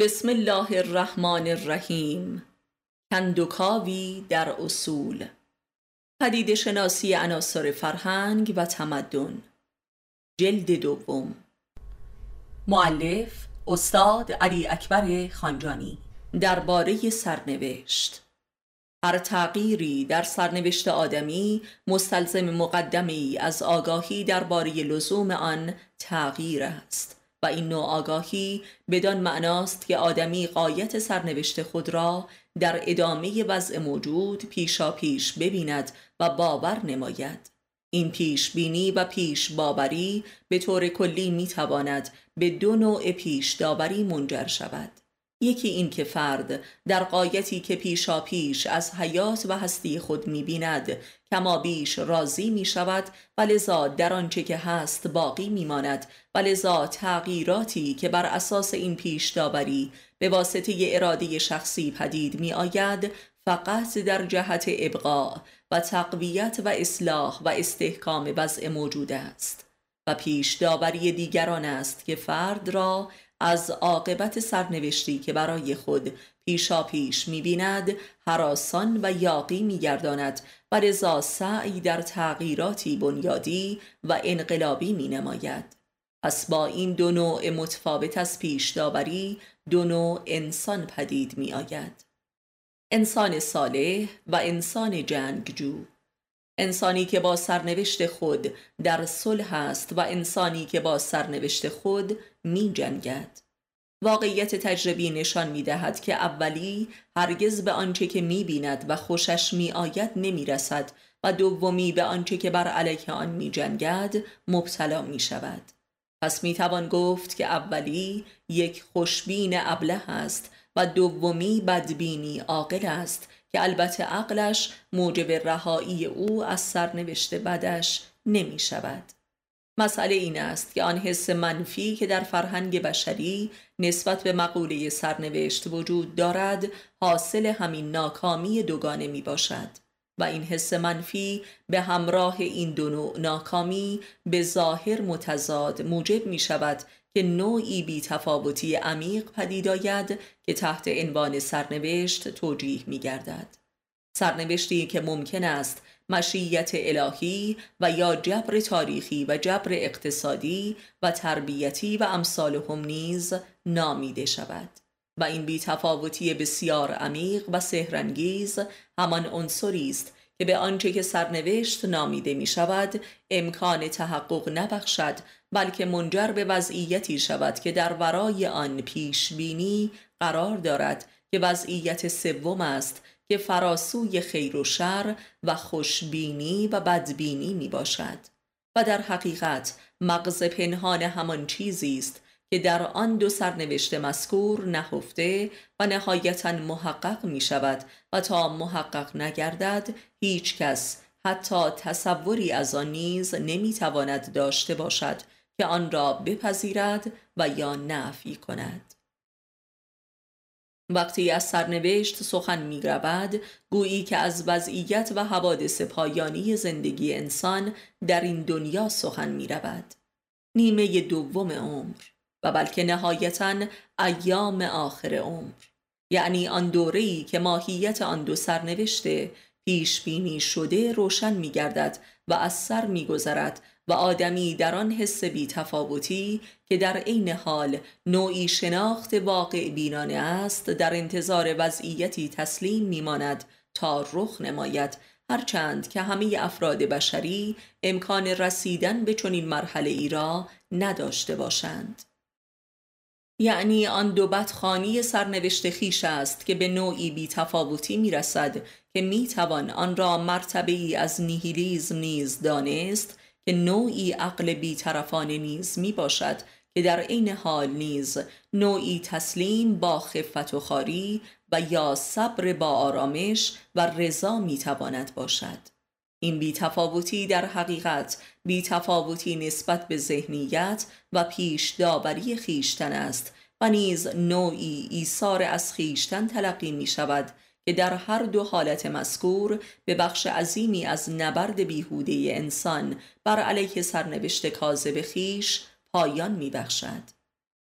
بسم الله الرحمن الرحیم کندوکاوی در اصول. پدید شناسی عناصر فرهنگ و تمدن. جلد دوم. معلف استاد علی اکبر خانجانی. درباره سرنوشت. هر تغییری در سرنوشت آدمی مستلزم مقدمی از آگاهی درباره لزوم آن تغییر است. و این نوع آگاهی بدان معناست که آدمی قایت سرنوشت خود را در ادامه وضع موجود پیشا پیش ببیند و باور نماید. این پیش بینی و پیش باوری به طور کلی می تواند به دو نوع پیش داوری منجر شود. یکی این که فرد در قایتی که پیشا پیش از حیات و هستی خود می بیند کما بیش راضی می شود و لذا در آنچه که هست باقی می ماند و لذا تغییراتی که بر اساس این پیش داوری به واسطه اراده شخصی پدید می آید فقط در جهت ابقاء و تقویت و اصلاح و استحکام وضع موجود است و پیش داوری دیگران است که فرد را از عاقبت سرنوشتی که برای خود پیشا پیش می بیند حراسان و یاقی می گرداند و رضا سعی در تغییراتی بنیادی و انقلابی می نماید پس با این دو نوع متفاوت از پیش داوری دو نوع انسان پدید می آید انسان صالح و انسان جنگجو. انسانی که با سرنوشت خود در صلح است و انسانی که با سرنوشت خود می جنگد واقعیت تجربی نشان می دهد که اولی هرگز به آنچه که می بیند و خوشش می آید نمی رسد و دومی به آنچه که بر علیه آن می جنگد مبتلا می شود پس می توان گفت که اولی یک خوشبین ابله است و دومی بدبینی عاقل است که البته عقلش موجب رهایی او از سرنوشت بدش نمی شود مسئله این است که آن حس منفی که در فرهنگ بشری نسبت به مقوله سرنوشت وجود دارد حاصل همین ناکامی دوگانه می باشد و این حس منفی به همراه این دو نوع ناکامی به ظاهر متضاد موجب می شود که نوعی بی تفاوتی عمیق پدید آید که تحت عنوان سرنوشت توجیه می گردد. سرنوشتی که ممکن است مشیت الهی و یا جبر تاریخی و جبر اقتصادی و تربیتی و امثالهم نیز نامیده شود. و این بی تفاوتی بسیار عمیق و سهرنگیز همان عنصری است که به آنچه که سرنوشت نامیده می شود امکان تحقق نبخشد بلکه منجر به وضعیتی شود که در ورای آن پیش بینی قرار دارد که وضعیت سوم است که فراسوی خیر و شر و خوشبینی و بدبینی می باشد و در حقیقت مغز پنهان همان چیزی است که در آن دو سرنوشت مذکور نهفته و نهایتا محقق می شود و تا محقق نگردد هیچ کس حتی تصوری از آن نیز نمی تواند داشته باشد که آن را بپذیرد و یا نفی کند. وقتی از سرنوشت سخن می رود گویی که از وضعیت و حوادث پایانی زندگی انسان در این دنیا سخن می رود نیمه دوم عمر و بلکه نهایتا ایام آخر عمر. یعنی آن دوره‌ای که ماهیت آن دو سرنوشته پیش بینی شده روشن می گردد و از سر می گذرد و آدمی در آن حس بی تفاوتی که در عین حال نوعی شناخت واقع بینانه است در انتظار وضعیتی تسلیم میماند تا رخ نماید. هرچند که همه افراد بشری امکان رسیدن به چنین مرحله ای را نداشته باشند. یعنی آن دو بدخانی سرنوشت خیش است که به نوعی بی تفاوتی می رسد که می توان آن را مرتبه ای از نیهیلیزم نیز دانست که نوعی عقل بیطرفانه نیز می باشد که در عین حال نیز نوعی تسلیم با خفت و خاری و یا صبر با آرامش و رضا می تواند باشد. این بیتفاوتی در حقیقت بیتفاوتی نسبت به ذهنیت و پیش داوری خیشتن است و نیز نوعی ایثار از خیشتن تلقی می شود که در هر دو حالت مذکور به بخش عظیمی از نبرد بیهوده انسان بر علیه سرنوشت کاذب خیش پایان می بخشد.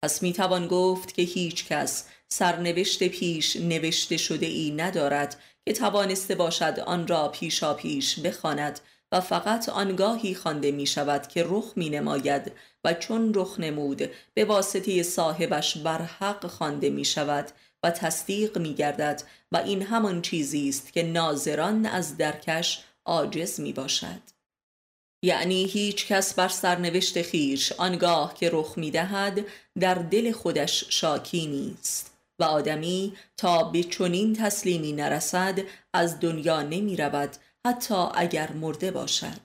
پس می توان گفت که هیچ کس سرنوشت پیش نوشته شده ای ندارد که توانسته باشد آن را پیشا پیش بخواند و فقط آنگاهی خوانده می شود که رخ می نماید و چون رخ نمود به واسطه صاحبش بر حق خوانده می شود و تصدیق می گردد و این همان چیزی است که ناظران از درکش عاجز می باشد یعنی هیچ کس بر سرنوشت خیش آنگاه که رخ می دهد در دل خودش شاکی نیست و آدمی تا به چنین تسلیمی نرسد از دنیا نمی رود حتی اگر مرده باشد.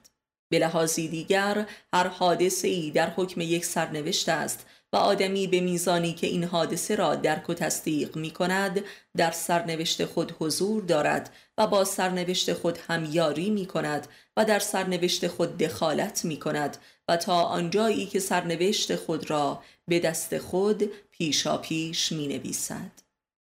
به لحاظی دیگر هر حادثه ای در حکم یک سرنوشت است و آدمی به میزانی که این حادثه را درک و تصدیق می کند در سرنوشت خود حضور دارد و با سرنوشت خود همیاری می کند و در سرنوشت خود دخالت می کند و تا آنجایی که سرنوشت خود را به دست خود پیشا پیش می نویسد.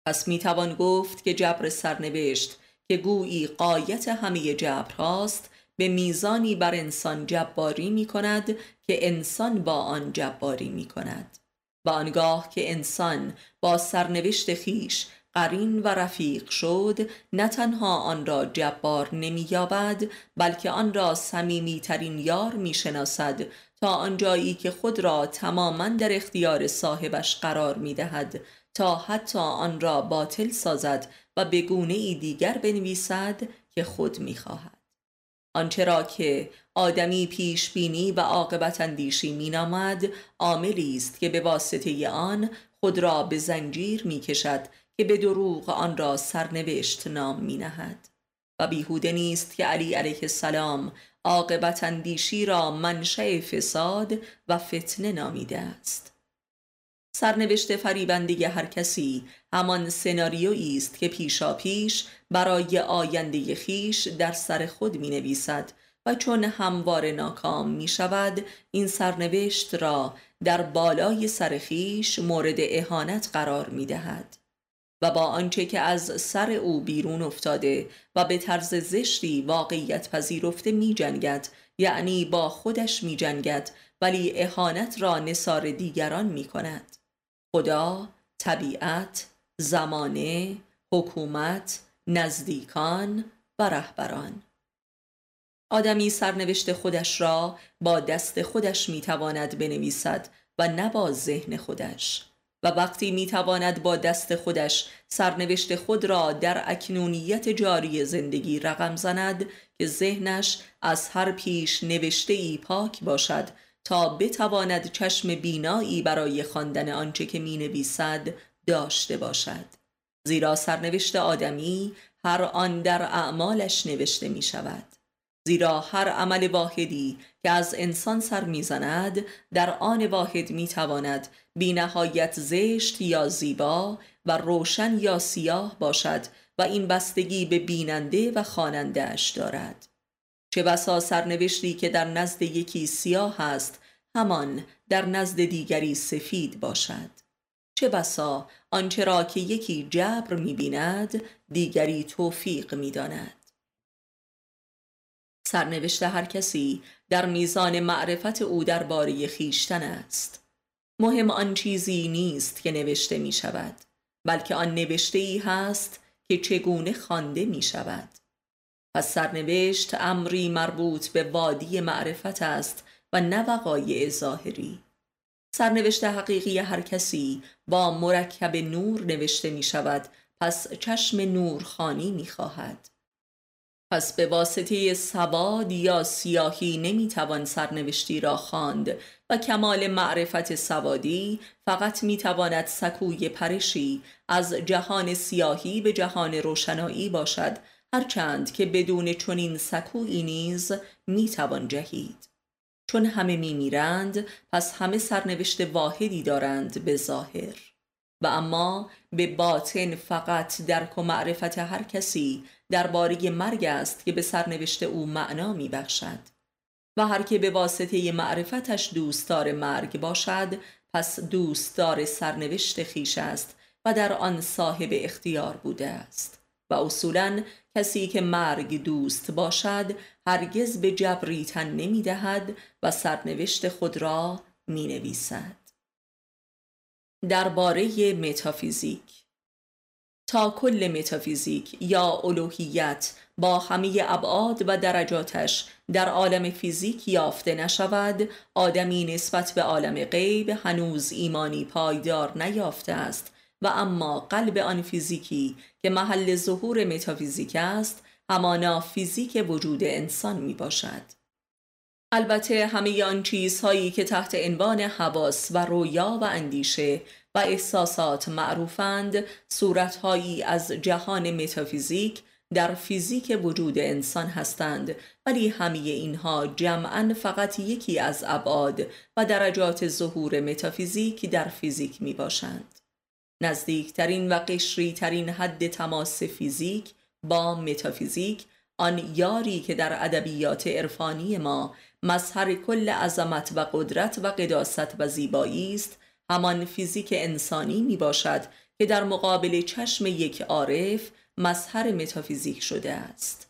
پس می توان گفت که جبر سرنوشت که گویی قایت همه جبر هاست به میزانی بر انسان جباری می کند که انسان با آن جباری می کند و آنگاه که انسان با سرنوشت خیش قرین و رفیق شد نه تنها آن را جبار نمییابد بلکه آن را سمیمی ترین یار می‌شناسد تا آنجایی که خود را تماما در اختیار صاحبش قرار می دهد تا حتی آن را باطل سازد و به گونه ای دیگر بنویسد که خود می خواهد. آنچه را که آدمی پیش بینی و عاقبت اندیشی می نامد عاملی است که به واسطه آن خود را به زنجیر می کشد که به دروغ آن را سرنوشت نام می نهد. و بیهوده نیست که علی علیه السلام عاقبت اندیشی را منشأ فساد و فتنه نامیده است سرنوشت فریبندگی هر کسی همان سناریویی است که پیشا پیش برای آینده خیش در سر خود می نویسد و چون هموار ناکام می شود این سرنوشت را در بالای سر خیش مورد اهانت قرار می دهد و با آنچه که از سر او بیرون افتاده و به طرز زشتی واقعیت پذیرفته می جنگد یعنی با خودش می جنگد ولی اهانت را نصار دیگران می کند خدا، طبیعت، زمانه، حکومت، نزدیکان و رهبران. آدمی سرنوشت خودش را با دست خودش می تواند بنویسد و نه با ذهن خودش. و وقتی می تواند با دست خودش سرنوشت خود را در اکنونیت جاری زندگی رقم زند که ذهنش از هر پیش نوشته ای پاک باشد تا بتواند چشم بینایی برای خواندن آنچه که می نویسد داشته باشد. زیرا سرنوشت آدمی هر آن در اعمالش نوشته می شود زیرا هر عمل واحدی که از انسان سر می‌زند در آن واحد می‌تواند بینهایت زشت یا زیبا و روشن یا سیاه باشد و این بستگی به بیننده و خوانندهاش دارد. چه بسا سرنوشتی که در نزد یکی سیاه است همان در نزد دیگری سفید باشد. چه بسا آنچه را که یکی جبر می‌بیند دیگری توفیق می‌داند. سرنوشت هر کسی در میزان معرفت او درباره خیشتن است. مهم آن چیزی نیست که نوشته می شود بلکه آن نوشته ای هست که چگونه خوانده می شود پس سرنوشت امری مربوط به وادی معرفت است و نه وقایع ظاهری. سرنوشت حقیقی هر کسی با مرکب نور نوشته می شود پس چشم نورخانی می خواهد پس به واسطه سواد یا سیاهی نمی‌توان سرنوشتی را خواند و کمال معرفت سوادی فقط می‌تواند سکوی پرشی از جهان سیاهی به جهان روشنایی باشد هرچند که بدون چنین سکویی نیز می‌توان جهید. چون همه میمیرند پس همه سرنوشت واحدی دارند به ظاهر. و اما به باطن فقط درک و معرفت هر کسی درباره مرگ است که به سرنوشت او معنا می بخشد و هر که به واسطه معرفتش دوستدار مرگ باشد پس دوستدار سرنوشت خیش است و در آن صاحب اختیار بوده است. و اصولا کسی که مرگ دوست باشد هرگز به جبری تن نمی دهد و سرنوشت خود را می نویسد درباره متافیزیک تا کل متافیزیک یا الوهیت با همه ابعاد و درجاتش در عالم فیزیک یافته نشود آدمی نسبت به عالم غیب هنوز ایمانی پایدار نیافته است. و اما قلب آن فیزیکی که محل ظهور متافیزیک است همانا فیزیک وجود انسان می باشد البته همه آن چیزهایی که تحت عنوان حواس و رویا و اندیشه و احساسات معروفند صورتهایی از جهان متافیزیک در فیزیک وجود انسان هستند. ولی همه اینها جمعا فقط یکی از ابعاد و درجات ظهور متافیزیک در فیزیک می باشند. نزدیکترین و قشریترین حد تماس فیزیک با متافیزیک آن یاری که در ادبیات عرفانی ما مظهر کل عظمت و قدرت و قداست و زیبایی است. همان فیزیک انسانی می باشد که در مقابل چشم یک عارف مظهر متافیزیک شده است.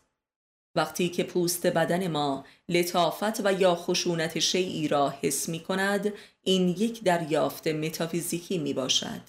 وقتی که پوست بدن ما لطافت و یا خشونت شیعی را حس می کند این یک دریافت متافیزیکی می باشد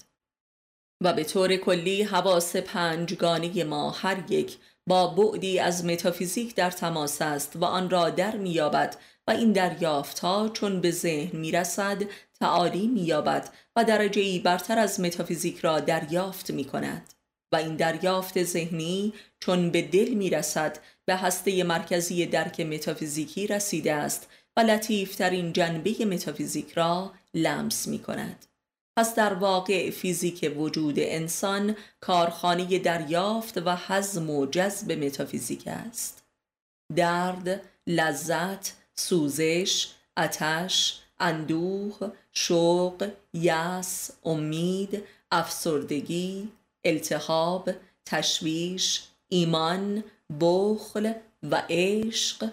و به طور کلی حواس پنجگانه ما هر یک با بعدی از متافیزیک در تماس است و آن را در میابد و این دریافت ها چون به ذهن می‌رسد تعالی مییابد و درجه ای برتر از متافیزیک را دریافت می کند و این دریافت ذهنی چون به دل می‌رسد به هسته مرکزی درک متافیزیکی رسیده است و لطیفترین جنبه متافیزیک را لمس می کند. پس در واقع فیزیک وجود انسان کارخانه دریافت و حزم و جذب متافیزیک است درد، لذت، سوزش، اتش، اندوه، شوق، یس، امید، افسردگی، التهاب، تشویش، ایمان، بخل و عشق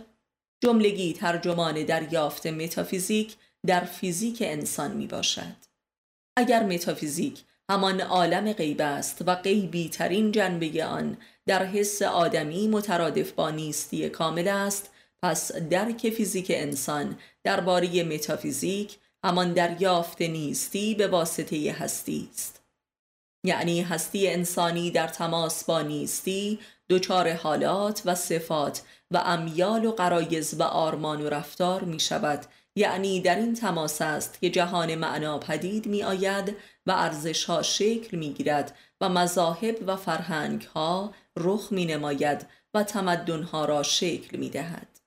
جملگی ترجمان دریافت متافیزیک در فیزیک انسان می باشد. اگر متافیزیک همان عالم غیب است و غیبی ترین جنبه آن در حس آدمی مترادف با نیستی کامل است پس درک فیزیک انسان درباره متافیزیک همان دریافت نیستی به واسطه هستی است یعنی هستی انسانی در تماس با نیستی دچار حالات و صفات و امیال و قرایز و آرمان و رفتار می شود یعنی در این تماس است که جهان معنا پدید می آید و ارزش ها شکل می گیرد و مذاهب و فرهنگ ها رخ می نماید و تمدن ها را شکل می دهد.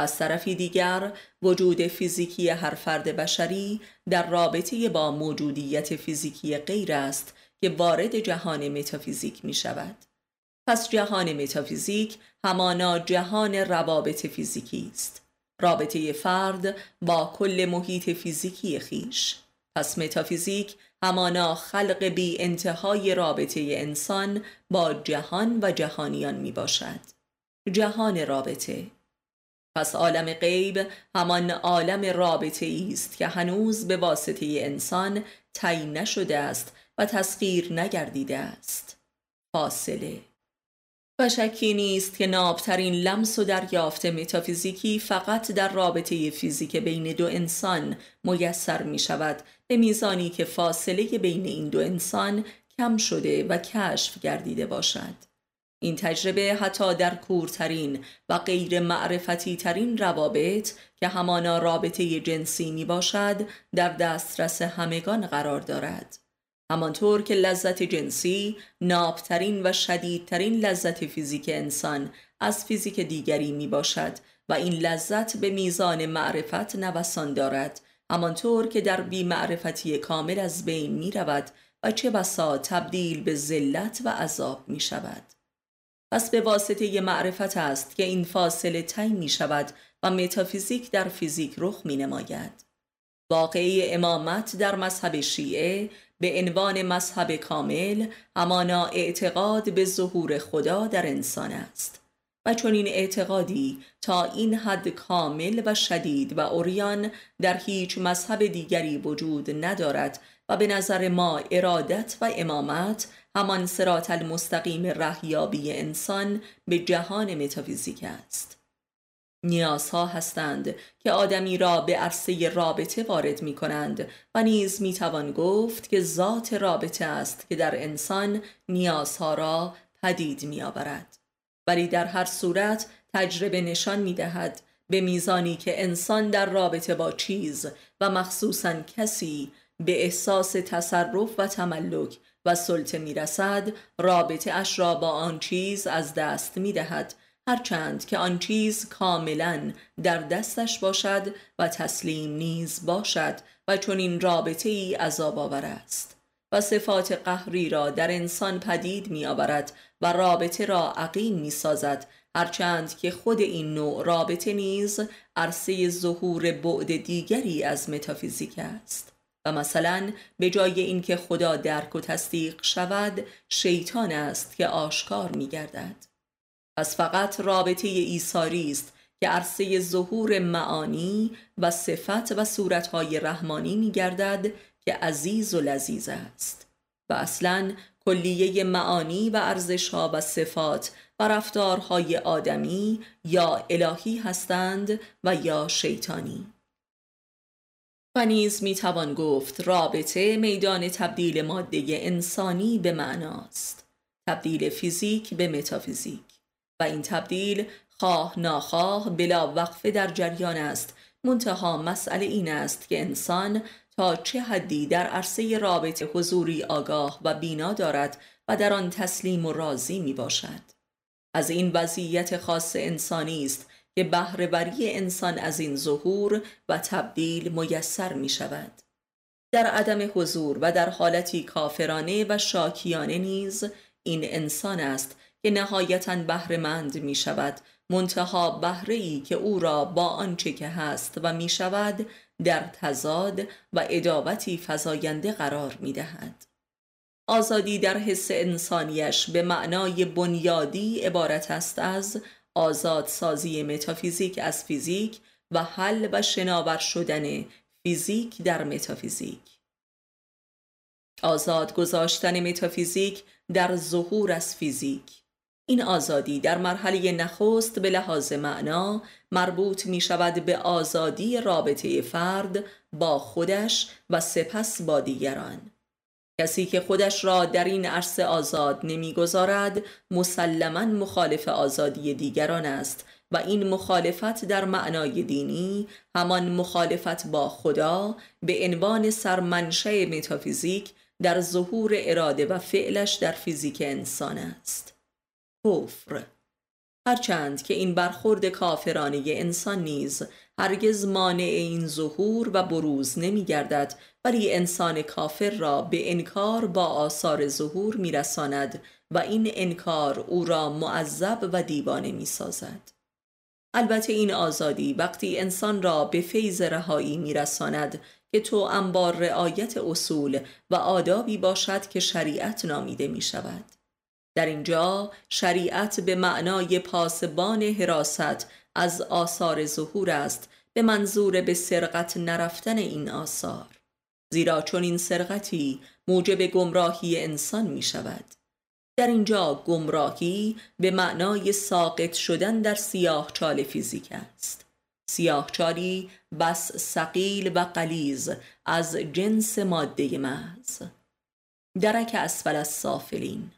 از طرفی دیگر وجود فیزیکی هر فرد بشری در رابطه با موجودیت فیزیکی غیر است که وارد جهان متافیزیک می شود. پس جهان متافیزیک همانا جهان روابط فیزیکی است. رابطه فرد با کل محیط فیزیکی خیش پس متافیزیک همانا خلق بی انتهای رابطه انسان با جهان و جهانیان می باشد جهان رابطه پس عالم غیب همان عالم رابطه است که هنوز به واسطه انسان تعیین نشده است و تسخیر نگردیده است. فاصله. و شکی نیست که نابترین لمس و دریافت متافیزیکی فقط در رابطه فیزیک بین دو انسان میسر می شود به میزانی که فاصله بین این دو انسان کم شده و کشف گردیده باشد. این تجربه حتی در کورترین و غیر معرفتی ترین روابط که همانا رابطه جنسی می باشد در دسترس همگان قرار دارد. همانطور که لذت جنسی نابترین و شدیدترین لذت فیزیک انسان از فیزیک دیگری می باشد و این لذت به میزان معرفت نوسان دارد. همانطور که در بی معرفتی کامل از بین می رود و چه بسا تبدیل به ذلت و عذاب می شود پس به واسطه معرفت است که این فاصله تعیین می شود و متافیزیک در فیزیک رخ می نماید. واقعی امامت در مذهب شیعه به عنوان مذهب کامل همانا اعتقاد به ظهور خدا در انسان است و چون این اعتقادی تا این حد کامل و شدید و اوریان در هیچ مذهب دیگری وجود ندارد و به نظر ما ارادت و امامت همان سرات المستقیم رهیابی انسان به جهان متافیزیک است نیازها هستند که آدمی را به عرصه رابطه وارد می کنند و نیز می توان گفت که ذات رابطه است که در انسان نیازها را پدید می آورد. ولی در هر صورت تجربه نشان می دهد به میزانی که انسان در رابطه با چیز و مخصوصا کسی به احساس تصرف و تملک و سلطه می رسد رابطه اش را با آن چیز از دست می دهد هرچند که آن چیز کاملا در دستش باشد و تسلیم نیز باشد و چون این رابطه ای عذاب آور است. و صفات قهری را در انسان پدید می آورد و رابطه را عقیم می سازد هرچند که خود این نوع رابطه نیز عرصه ظهور بعد دیگری از متافیزیک است. و مثلا به جای اینکه خدا درک و تصدیق شود شیطان است که آشکار می گردد پس فقط رابطه ایساری است که عرصه ظهور معانی و صفت و صورتهای رحمانی می گردد که عزیز و لذیذ است. و اصلا کلیه معانی و ارزشها و صفات و رفتارهای آدمی یا الهی هستند و یا شیطانی. و نیز می توان گفت رابطه میدان تبدیل ماده انسانی به معناست. تبدیل فیزیک به متافیزیک. و این تبدیل خواه ناخواه بلا وقفه در جریان است. منتها مسئله این است که انسان تا چه حدی در عرصه رابطه حضوری آگاه و بینا دارد و در آن تسلیم و راضی می باشد از این وضعیت خاص انسانی است که بهرهوری انسان از این ظهور و تبدیل میسر می شود در عدم حضور و در حالتی کافرانه و شاکیانه نیز این انسان است که نهایتا بهرهمند می شود منتها بهره ای که او را با آنچه که هست و می شود در تضاد و ادابتی فزاینده قرار می دهد. آزادی در حس انسانیش به معنای بنیادی عبارت است از آزاد سازی متافیزیک از فیزیک و حل و شناور شدن فیزیک در متافیزیک. آزاد گذاشتن متافیزیک در ظهور از فیزیک. این آزادی در مرحله نخست به لحاظ معنا مربوط می شود به آزادی رابطه فرد با خودش و سپس با دیگران. کسی که خودش را در این عرصه آزاد نمی‌گذارد مسلما مخالف آزادی دیگران است و این مخالفت در معنای دینی همان مخالفت با خدا به عنوان سرمنشه متافیزیک در ظهور اراده و فعلش در فیزیک انسان است. کفر هرچند که این برخورد کافرانه انسان نیز هرگز مانع این ظهور و بروز نمی گردد ولی انسان کافر را به انکار با آثار ظهور می رساند و این انکار او را معذب و دیوانه می سازد. البته این آزادی وقتی انسان را به فیض رهایی می رساند که تو انبار رعایت اصول و آدابی باشد که شریعت نامیده می شود. در اینجا شریعت به معنای پاسبان حراست از آثار ظهور است به منظور به سرقت نرفتن این آثار زیرا چون این سرقتی موجب گمراهی انسان می شود در اینجا گمراهی به معنای ساقط شدن در سیاه چال فیزیک است. سیاه چالی بس سقیل و قلیز از جنس ماده محض. درک اسفل از سافلین.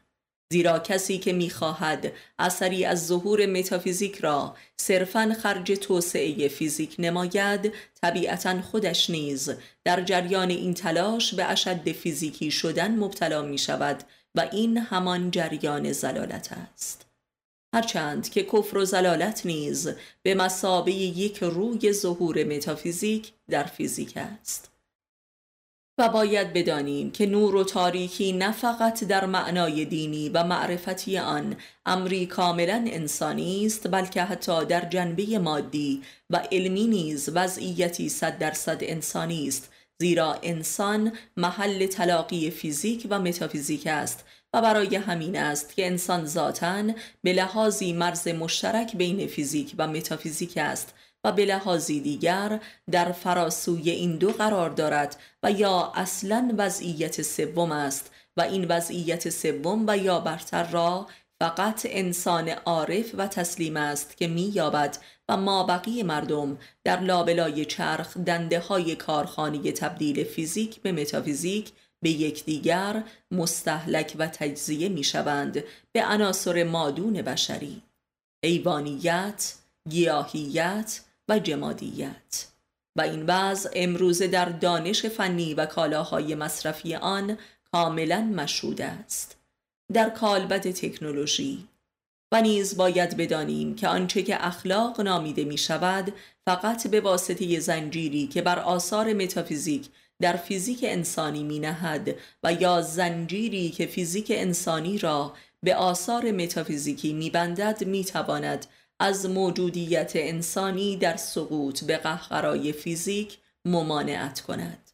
زیرا کسی که می‌خواهد اثری از ظهور متافیزیک را صرفا خرج توسعه فیزیک نماید طبیعتا خودش نیز در جریان این تلاش به اشد فیزیکی شدن مبتلا می شود و این همان جریان زلالت است. هرچند که کفر و زلالت نیز به مسابه یک روی ظهور متافیزیک در فیزیک است. و باید بدانیم که نور و تاریکی نه فقط در معنای دینی و معرفتی آن امری کاملا انسانی است بلکه حتی در جنبه مادی و علمی نیز وضعیتی صد درصد انسانی است. زیرا انسان محل تلاقی فیزیک و متافیزیک است و برای همین است که انسان ذاتا به لحاظی مرز مشترک بین فیزیک و متافیزیک است. و به دیگر در فراسوی این دو قرار دارد و یا اصلا وضعیت سوم است و این وضعیت سوم و یا برتر را فقط انسان عارف و تسلیم است که مییابد و ما بقیه مردم در لابلای چرخ دنده های کارخانه تبدیل فیزیک به متافیزیک به یکدیگر مستحلک و تجزیه می شوند به عناصر مادون بشری ایوانیت، گیاهیت و جمادیت. و این وضع امروزه در دانش فنی و کالاهای مصرفی آن کاملا مشهود است. در کالبد تکنولوژی. و نیز باید بدانیم که آنچه که اخلاق نامیده می شود فقط به واسطه زنجیری که بر آثار متافیزیک در فیزیک انسانی می نهد و یا زنجیری که فیزیک انسانی را به آثار متافیزیکی می بندد می تواند از موجودیت انسانی در سقوط به قهقرای فیزیک ممانعت کند.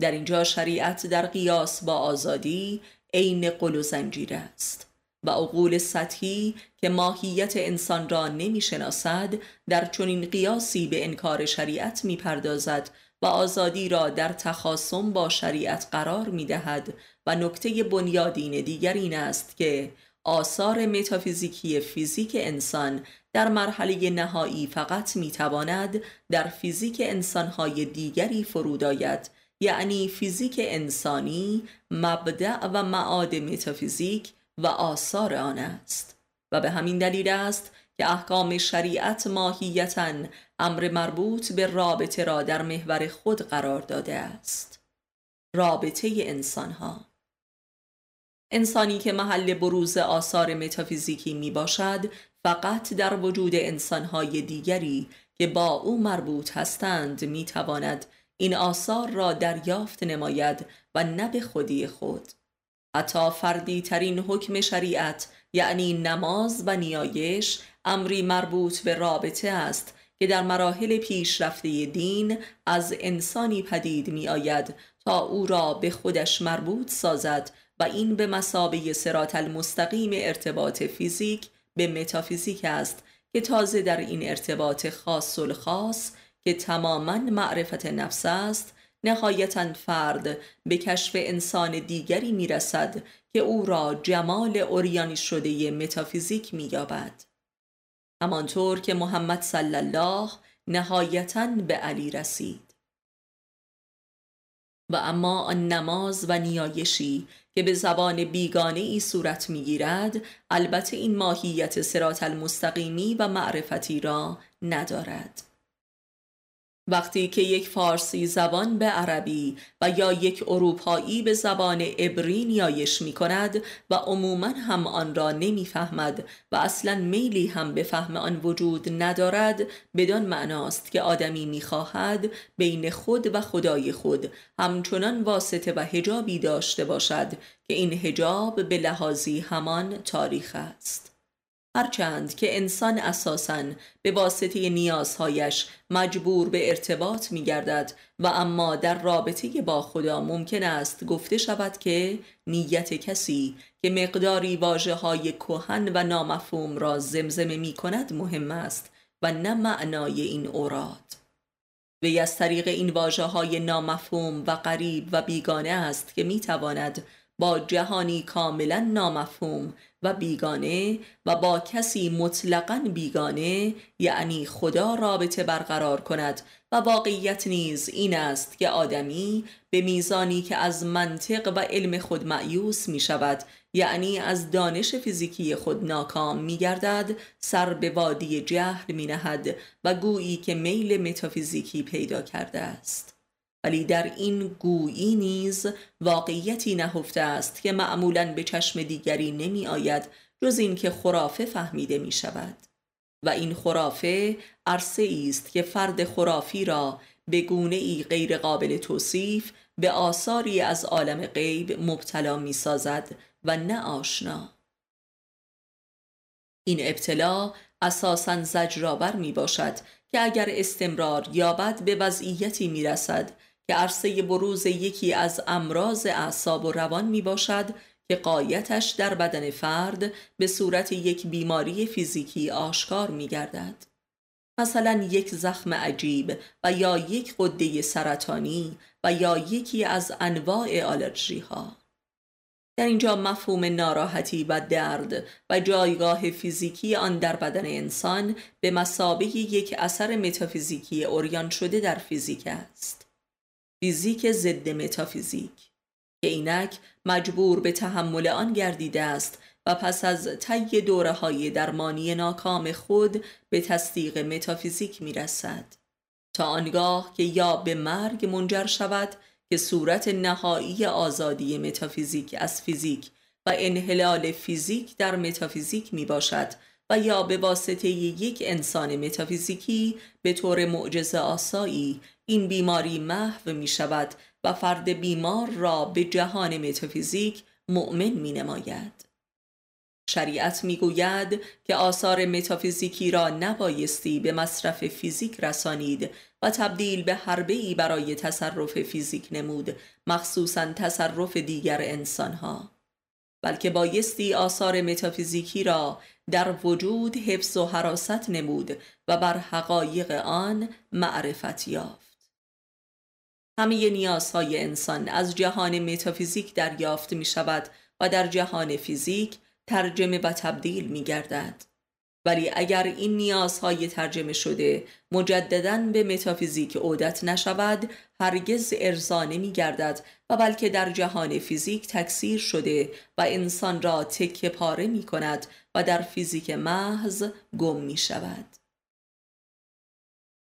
در اینجا شریعت در قیاس با آزادی عین قل و زنجیر است و عقول سطحی که ماهیت انسان را نمی شناسد در چنین قیاسی به انکار شریعت می پردازد و آزادی را در تخاصم با شریعت قرار می دهد و نکته بنیادین دیگر این است که آثار متافیزیکی فیزیک انسان در مرحله نهایی فقط می تواند در فیزیک انسانهای دیگری فرود آید یعنی فیزیک انسانی مبدع و معاد متافیزیک و آثار آن است. و به همین دلیل است که احکام شریعت ماهیتا امر مربوط به رابطه را در محور خود قرار داده است. رابطه انسان ها انسانی که محل بروز آثار متافیزیکی می باشد فقط در وجود انسانهای دیگری که با او مربوط هستند می تواند این آثار را دریافت نماید و نه به خودی خود. حتی فردی ترین حکم شریعت یعنی نماز و نیایش امری مربوط به رابطه است که در مراحل پیشرفته دین از انسانی پدید می آید تا او را به خودش مربوط سازد این به مسابه سرات المستقیم ارتباط فیزیک به متافیزیک است که تازه در این ارتباط خاص الخاص که تماما معرفت نفس است نهایتا فرد به کشف انسان دیگری می‌رسد که او را جمال اوریانی شده متافیزیک مییابد. همانطور که محمد صلی الله نهایتا به علی رسید. و اما آن نماز و نیایشی که به زبان بیگانه ای صورت می‌گیرد البته این ماهیت سرات المستقیمی و معرفتی را ندارد. وقتی که یک فارسی زبان به عربی و یا یک اروپایی به زبان عبری نیایش می کند و عموما هم آن را نمی‌فهمد و اصلا میلی هم به فهم آن وجود ندارد بدان معناست که آدمی می‌خواهد بین خود و خدای خود همچنان واسطه و هجابی داشته باشد که این هجاب به لحاظی همان تاریخ است. هرچند که انسان اساساً به واسطه نیازهایش مجبور به ارتباط می گردد و اما در رابطه با خدا ممکن است گفته شود که نیت کسی که مقداری واجه های کهن و نامفهوم را زمزمه می کند مهم است و نه معنای این اوراد. وی از طریق این واجه های نامفهوم و غریب و بیگانه است که می تواند با جهانی کاملا نامفهوم و بیگانه و با کسی مطلقا بیگانه یعنی خدا رابطه برقرار کند و واقعیت نیز این است که آدمی به میزانی که از منطق و علم خود معیوس می شود یعنی از دانش فیزیکی خود ناکام می گردد سر به وادی جهل می نهد و گویی که میل متافیزیکی پیدا کرده است. ولی در این گویی نیز واقعیتی نهفته است که معمولا به چشم دیگری نمی آید جز اینکه خرافه فهمیده می شود. و این خرافه عرصه است که فرد خرافی را به گونه ای غیر قابل توصیف به آثاری از عالم غیب مبتلا می سازد و نه آشنا. این ابتلا اساسا زجرآور می باشد که اگر استمرار یابد به وضعیتی می رسد که عرصه بروز یکی از امراض اعصاب و روان می باشد که قایتش در بدن فرد به صورت یک بیماری فیزیکی آشکار می گردد. مثلا یک زخم عجیب و یا یک قده سرطانی و یا یکی از انواع آلرژی ها. در اینجا مفهوم ناراحتی و درد و جایگاه فیزیکی آن در بدن انسان به مسابه یک اثر متافیزیکی اوریان شده در فیزیک است فیزیک ضد متافیزیک. که اینک مجبور به تحمل آن گردیده است و پس از طی دوره های درمانی ناکام خود به تصدیق متافیزیک می رسد تا آنگاه که یا به مرگ منجر شود که صورت نهایی آزادی متافیزیک از فیزیک و انحلال فیزیک در متافیزیک می باشد و یا به واسطه یک انسان متافیزیکی به طور معجزه آسایی این بیماری محو می شود و فرد بیمار را به جهان متافیزیک مؤمن می نماید. شریعت می‌گوید که آثار متافیزیکی را نبایستی به مصرف فیزیک رسانید و تبدیل به حربه ای برای تصرف فیزیک نمود مخصوصا تصرف دیگر انسانها بلکه بایستی آثار متافیزیکی را در وجود حفظ و حراست نمود و بر حقایق آن معرفت یافت همه نیازهای انسان از جهان متافیزیک دریافت می شود و در جهان فیزیک ترجمه و تبدیل می گردد. ولی اگر این نیازهای ترجمه شده مجددا به متافیزیک عودت نشود هرگز ارضا نمی گردد و بلکه در جهان فیزیک تکثیر شده و انسان را تکه پاره می کند و در فیزیک محض گم می شود.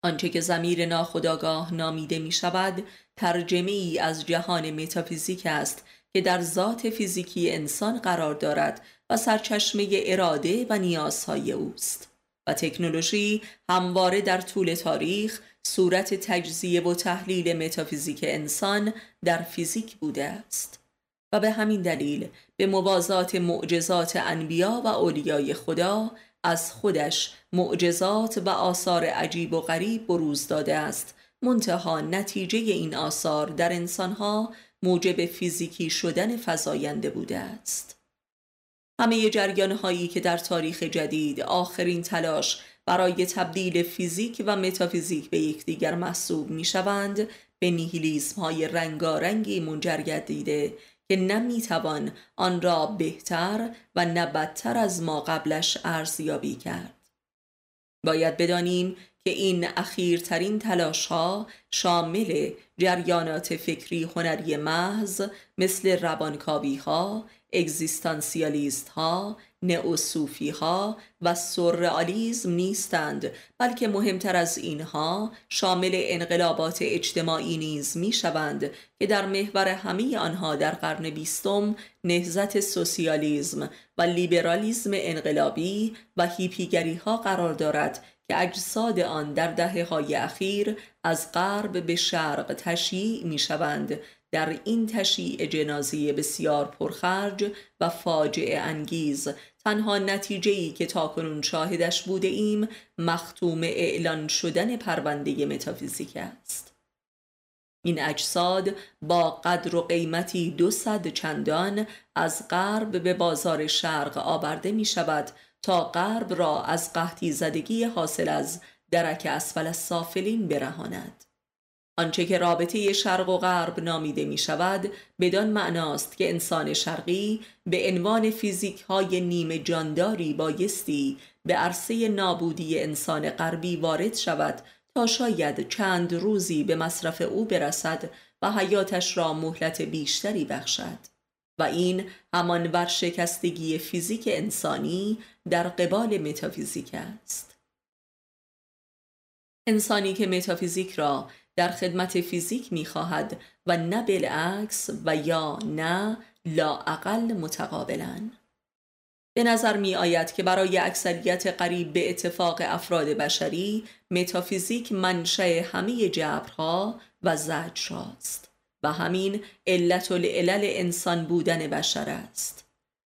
آنچه که زمیر ناخداگاه نامیده می شود ترجمه ای از جهان متافیزیک است که در ذات فیزیکی انسان قرار دارد و سرچشمه اراده و نیازهای اوست. و تکنولوژی همواره در طول تاریخ صورت تجزیه و تحلیل متافیزیک انسان در فیزیک بوده است. و به همین دلیل به موازات معجزات انبیا و اولیای خدا از خودش معجزات و آثار عجیب و غریب بروز داده است. منتها نتیجه این آثار در انسانها موجب فیزیکی شدن فزاینده بوده است. همه جریان هایی که در تاریخ جدید آخرین تلاش برای تبدیل فیزیک و متافیزیک به یکدیگر محسوب می شوند به نیهیلیزم های رنگارنگی منجر گردیده که نمی‌توان آن را بهتر و نه بدتر از ما قبلش ارزیابی کرد. باید بدانیم که این اخیرترین تلاش ها شامل جریانات فکری هنری محض مثل روانکاوی ها، اگزیستانسیالیست ها، نئوسوفی ها و سورئالیسم نیستند بلکه مهمتر از اینها شامل انقلابات اجتماعی نیز می شوند که در محور همه آنها در قرن بیستم نهزت سوسیالیزم و لیبرالیزم انقلابی و هیپیگری ها قرار دارد که اجساد آن در دهه های اخیر از غرب به شرق تشییع می شوند در این تشییع جنازی بسیار پرخرج و فاجعه انگیز تنها نتیجه ای که تاکنون شاهدش بوده ایم مختوم اعلان شدن پرونده متافیزیک است. این اجساد با قدر و قیمتی دو صد چندان از غرب به بازار شرق آورده می شود تا غرب را از قحطی زدگی حاصل از درک اسفل السافلین برهاند. آنچه که رابطه شرق و غرب نامیده می شود بدان معناست که انسان شرقی به عنوان فیزیک های نیمه جانداری بایستی به عرصه نابودی انسان غربی وارد شود تا شاید چند روزی به مصرف او برسد و حیاتش را مهلت بیشتری بخشد. و این همان ورشکستگی فیزیک انسانی در قبال متافیزیک است. انسانی که متافیزیک را در خدمت فیزیک می‌خواهد و نه بالعکس و یا نه لا اقل متقابلا. به نظر می آید که برای اکثریت قریب به اتفاق افراد بشری متافیزیک منشأ همه جبرها و زجرهاست و همین علت العلل انسان بودن بشر است.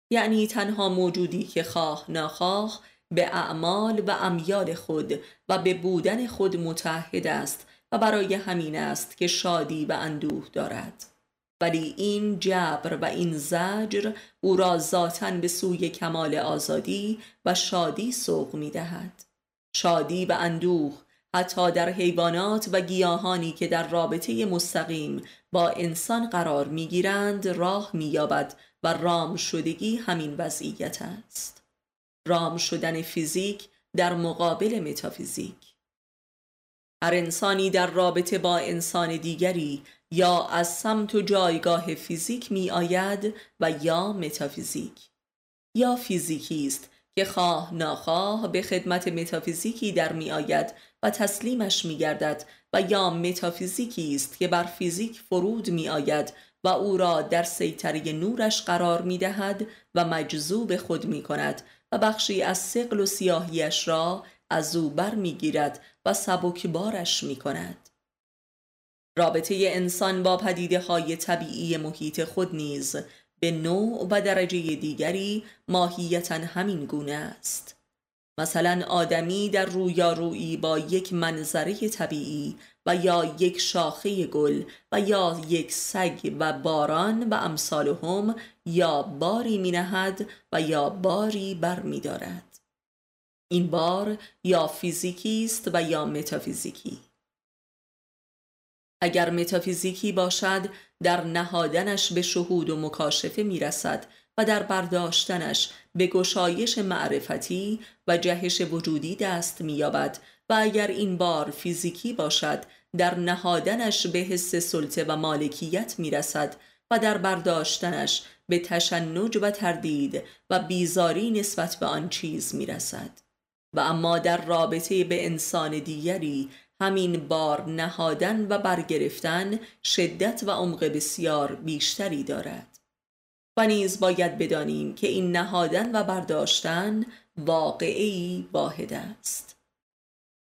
یعنی تنها موجودی که خواه ناخواه به اعمال و امیال خود و به بودن خود متحد است و برای همین است که شادی و اندوه دارد. ولی این جبر و این زجر او را ذاتا به سوی کمال آزادی و شادی سوق می دهد شادی و اندوه حتی در حیوانات و گیاهانی که در رابطه مستقیم با انسان قرار می گیرند راه می یابد و رام شدگی همین وضعیت است. رام شدن فیزیک در مقابل متافیزیک. هر انسانی در رابطه با انسان دیگری یا از سمت و جایگاه فیزیک می آید و یا متافیزیک. یا فیزیکی است که خواه ناخواه به خدمت متافیزیکی در می آید و تسلیمش می گردد و یا متافیزیکی است که بر فیزیک فرود می آید و او را در سیطره نورش قرار می دهد و مجذوب خود می کند و بخشی از سقل و سیاهیش را از او بر می گیرد و سبکبارش می کند. رابطه انسان با پدیده های طبیعی محیط خود نیز به نوع و درجه دیگری ماهیتا همین گونه است مثلا آدمی در رویارویی با یک منظره طبیعی و یا یک شاخه گل و یا یک سگ و باران و امثال هم یا باری می نهد و یا باری بر می دارد. این بار یا فیزیکی است و یا متافیزیکی. اگر متافیزیکی باشد در نهادنش به شهود و مکاشفه می رسد و در برداشتنش به گشایش معرفتی و جهش وجودی دست می یابد و اگر این بار فیزیکی باشد در نهادنش به حس سلطه و مالکیت می رسد و در برداشتنش به تشنج و تردید و بیزاری نسبت به آن چیز می رسد و اما در رابطه به انسان دیگری همین بار نهادن و برگرفتن شدت و عمق بسیار بیشتری دارد. و نیز باید بدانیم که این نهادن و برداشتن واقعی واحد است.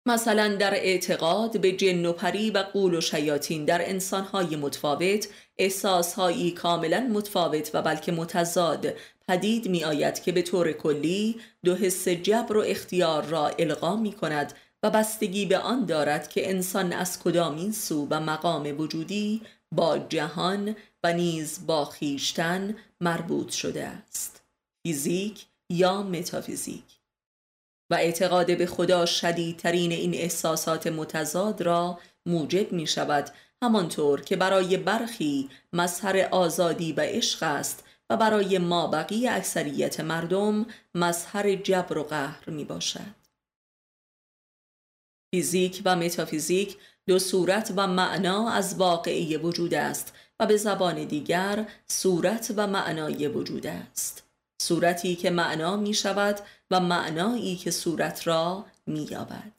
مثلا در اعتقاد به جن و پری و قول و شیاطین در انسانهای متفاوت احساسهایی کاملا متفاوت و بلکه متضاد پدید می آید که به طور کلی دو حس جبر و اختیار را القا می کند و بستگی به آن دارد که انسان از کدامین سو و مقام وجودی با جهان و نیز با خیشتن مربوط شده است. فیزیک یا متافیزیک. و اعتقاد به خدا شدیدترین این احساسات متضاد را موجب می شود همانطور که برای برخی مظهر آزادی و عشق است و برای ما بقیه اکثریت مردم مظهر جبر و قهر می باشد. فیزیک و متافیزیک دو صورت و معنا از واقعی وجود است و به زبان دیگر صورت و معنای وجود است. صورتی که معنا می شود و معنایی که صورت را می یابد.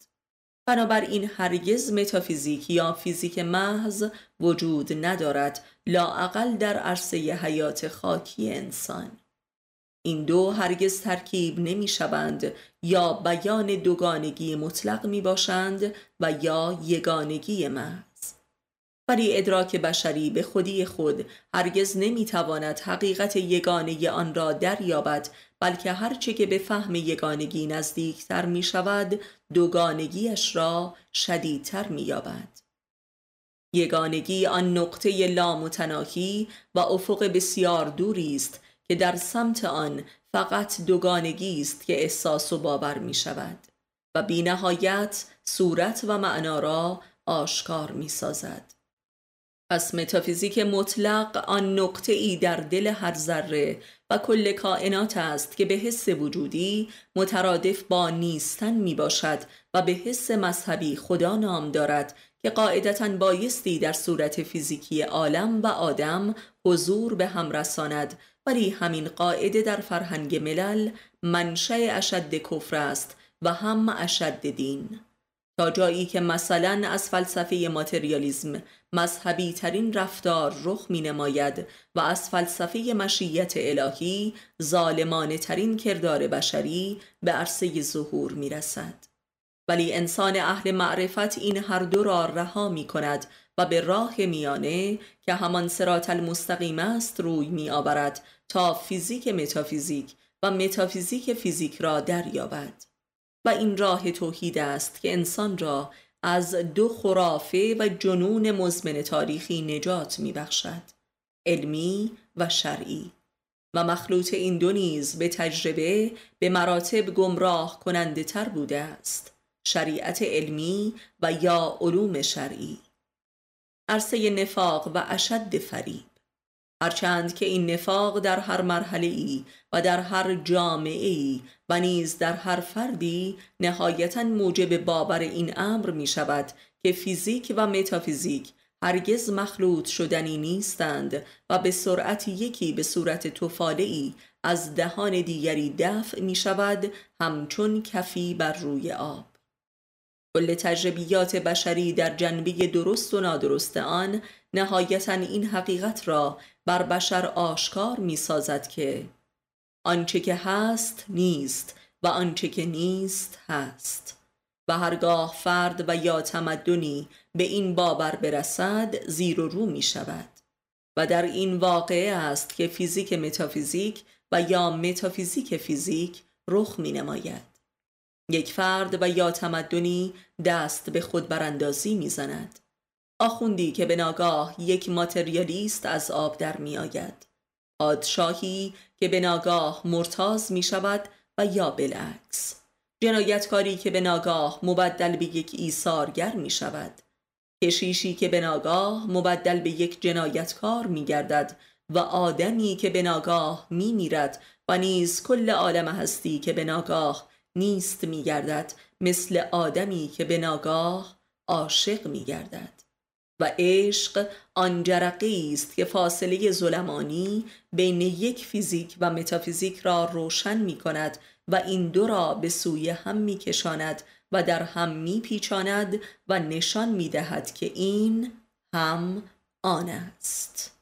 بنابراین هرگز متافیزیک یا فیزیک محض وجود ندارد لاعقل در عرصه حیات خاکی انسان. این دو هرگز ترکیب نمی شوند یا بیان دوگانگی مطلق می باشند و یا یگانگی محض. ولی ادراک بشری به خودی خود هرگز نمی تواند حقیقت یگانه آن را دریابد بلکه هرچه که به فهم یگانگی نزدیکتر می شود دوگانگیش را شدیدتر می یابد یگانگی آن نقطه لامتناهی و افق بسیار دوری است که در سمت آن فقط دوگانگی است که احساس و باور می شود و بینهایت صورت و معنا را آشکار می سازد. پس متافیزیک مطلق آن نقطه ای در دل هر ذره و کل کائنات است که به حس وجودی مترادف با نیستن می باشد و به حس مذهبی خدا نام دارد که قاعدتا بایستی در صورت فیزیکی عالم و آدم حضور به هم رساند. ولی همین قاعده در فرهنگ ملل منشأ اشد کفر است و هم اشد دین. جایی که مثلا از فلسفه ماتریالیزم مذهبی ترین رفتار رخ می نماید و از فلسفه مشیت الهی ظالمانه ترین کردار بشری به عرصه ظهور می رسد. ولی انسان اهل معرفت این هر دو را رها می کند و به راه میانه که همان سرات المستقیم است روی می آورد تا فیزیک متافیزیک و متافیزیک فیزیک را دریابد و این راه توحید است که انسان را از دو خرافه و جنون مزمن تاریخی نجات می بخشد علمی و شرعی. و مخلوط این دو نیز به تجربه به مراتب گمراه کننده تر بوده است شریعت علمی و یا علوم شرعی. عرصه نفاق و اشد فریب. هرچند که این نفاق در هر مرحله ای و در هر جامعه ای و نیز در هر فردی نهایتا موجب باور این امر می شود که فیزیک و متافیزیک هرگز مخلوط شدنی نیستند و به سرعت یکی به صورت ای از دهان دیگری دفع می شود همچون کفی بر روی آب. کل تجربیات بشری در جنبه درست و نادرست آن نهایتا این حقیقت را بر بشر آشکار می سازد که آنچه که هست نیست و آنچه که نیست هست. و هرگاه فرد و یا تمدنی به این باور برسد زیر و رو می شود و در این واقعه است که فیزیک متافیزیک و یا متافیزیک فیزیک رخ می نماید یک فرد و یا تمدنی دست به خود براندازی می زند آخوندی که به ناگاه یک ماتریالیست از آب در می آید پادشاهی که به ناگاه مرتاز می شود و یا بالعکس. جنایتکاری که به ناگاه مبدل به یک ایثارگر می شود کشیشی که به ناگاه مبدل به یک جنایتکار می گردد و آدمی که به ناگاه می میرد و نیز کل عالم هستی که به ناگاه نیست می گردد مثل آدمی که به ناگاه عاشق می گردد و عشق آن جرقی است که فاصله ظلمانی بین یک فیزیک و متافیزیک را روشن می کند و این دو را به سوی هم می کشاند و در هم می پیچاند و نشان می دهد که این هم آن است.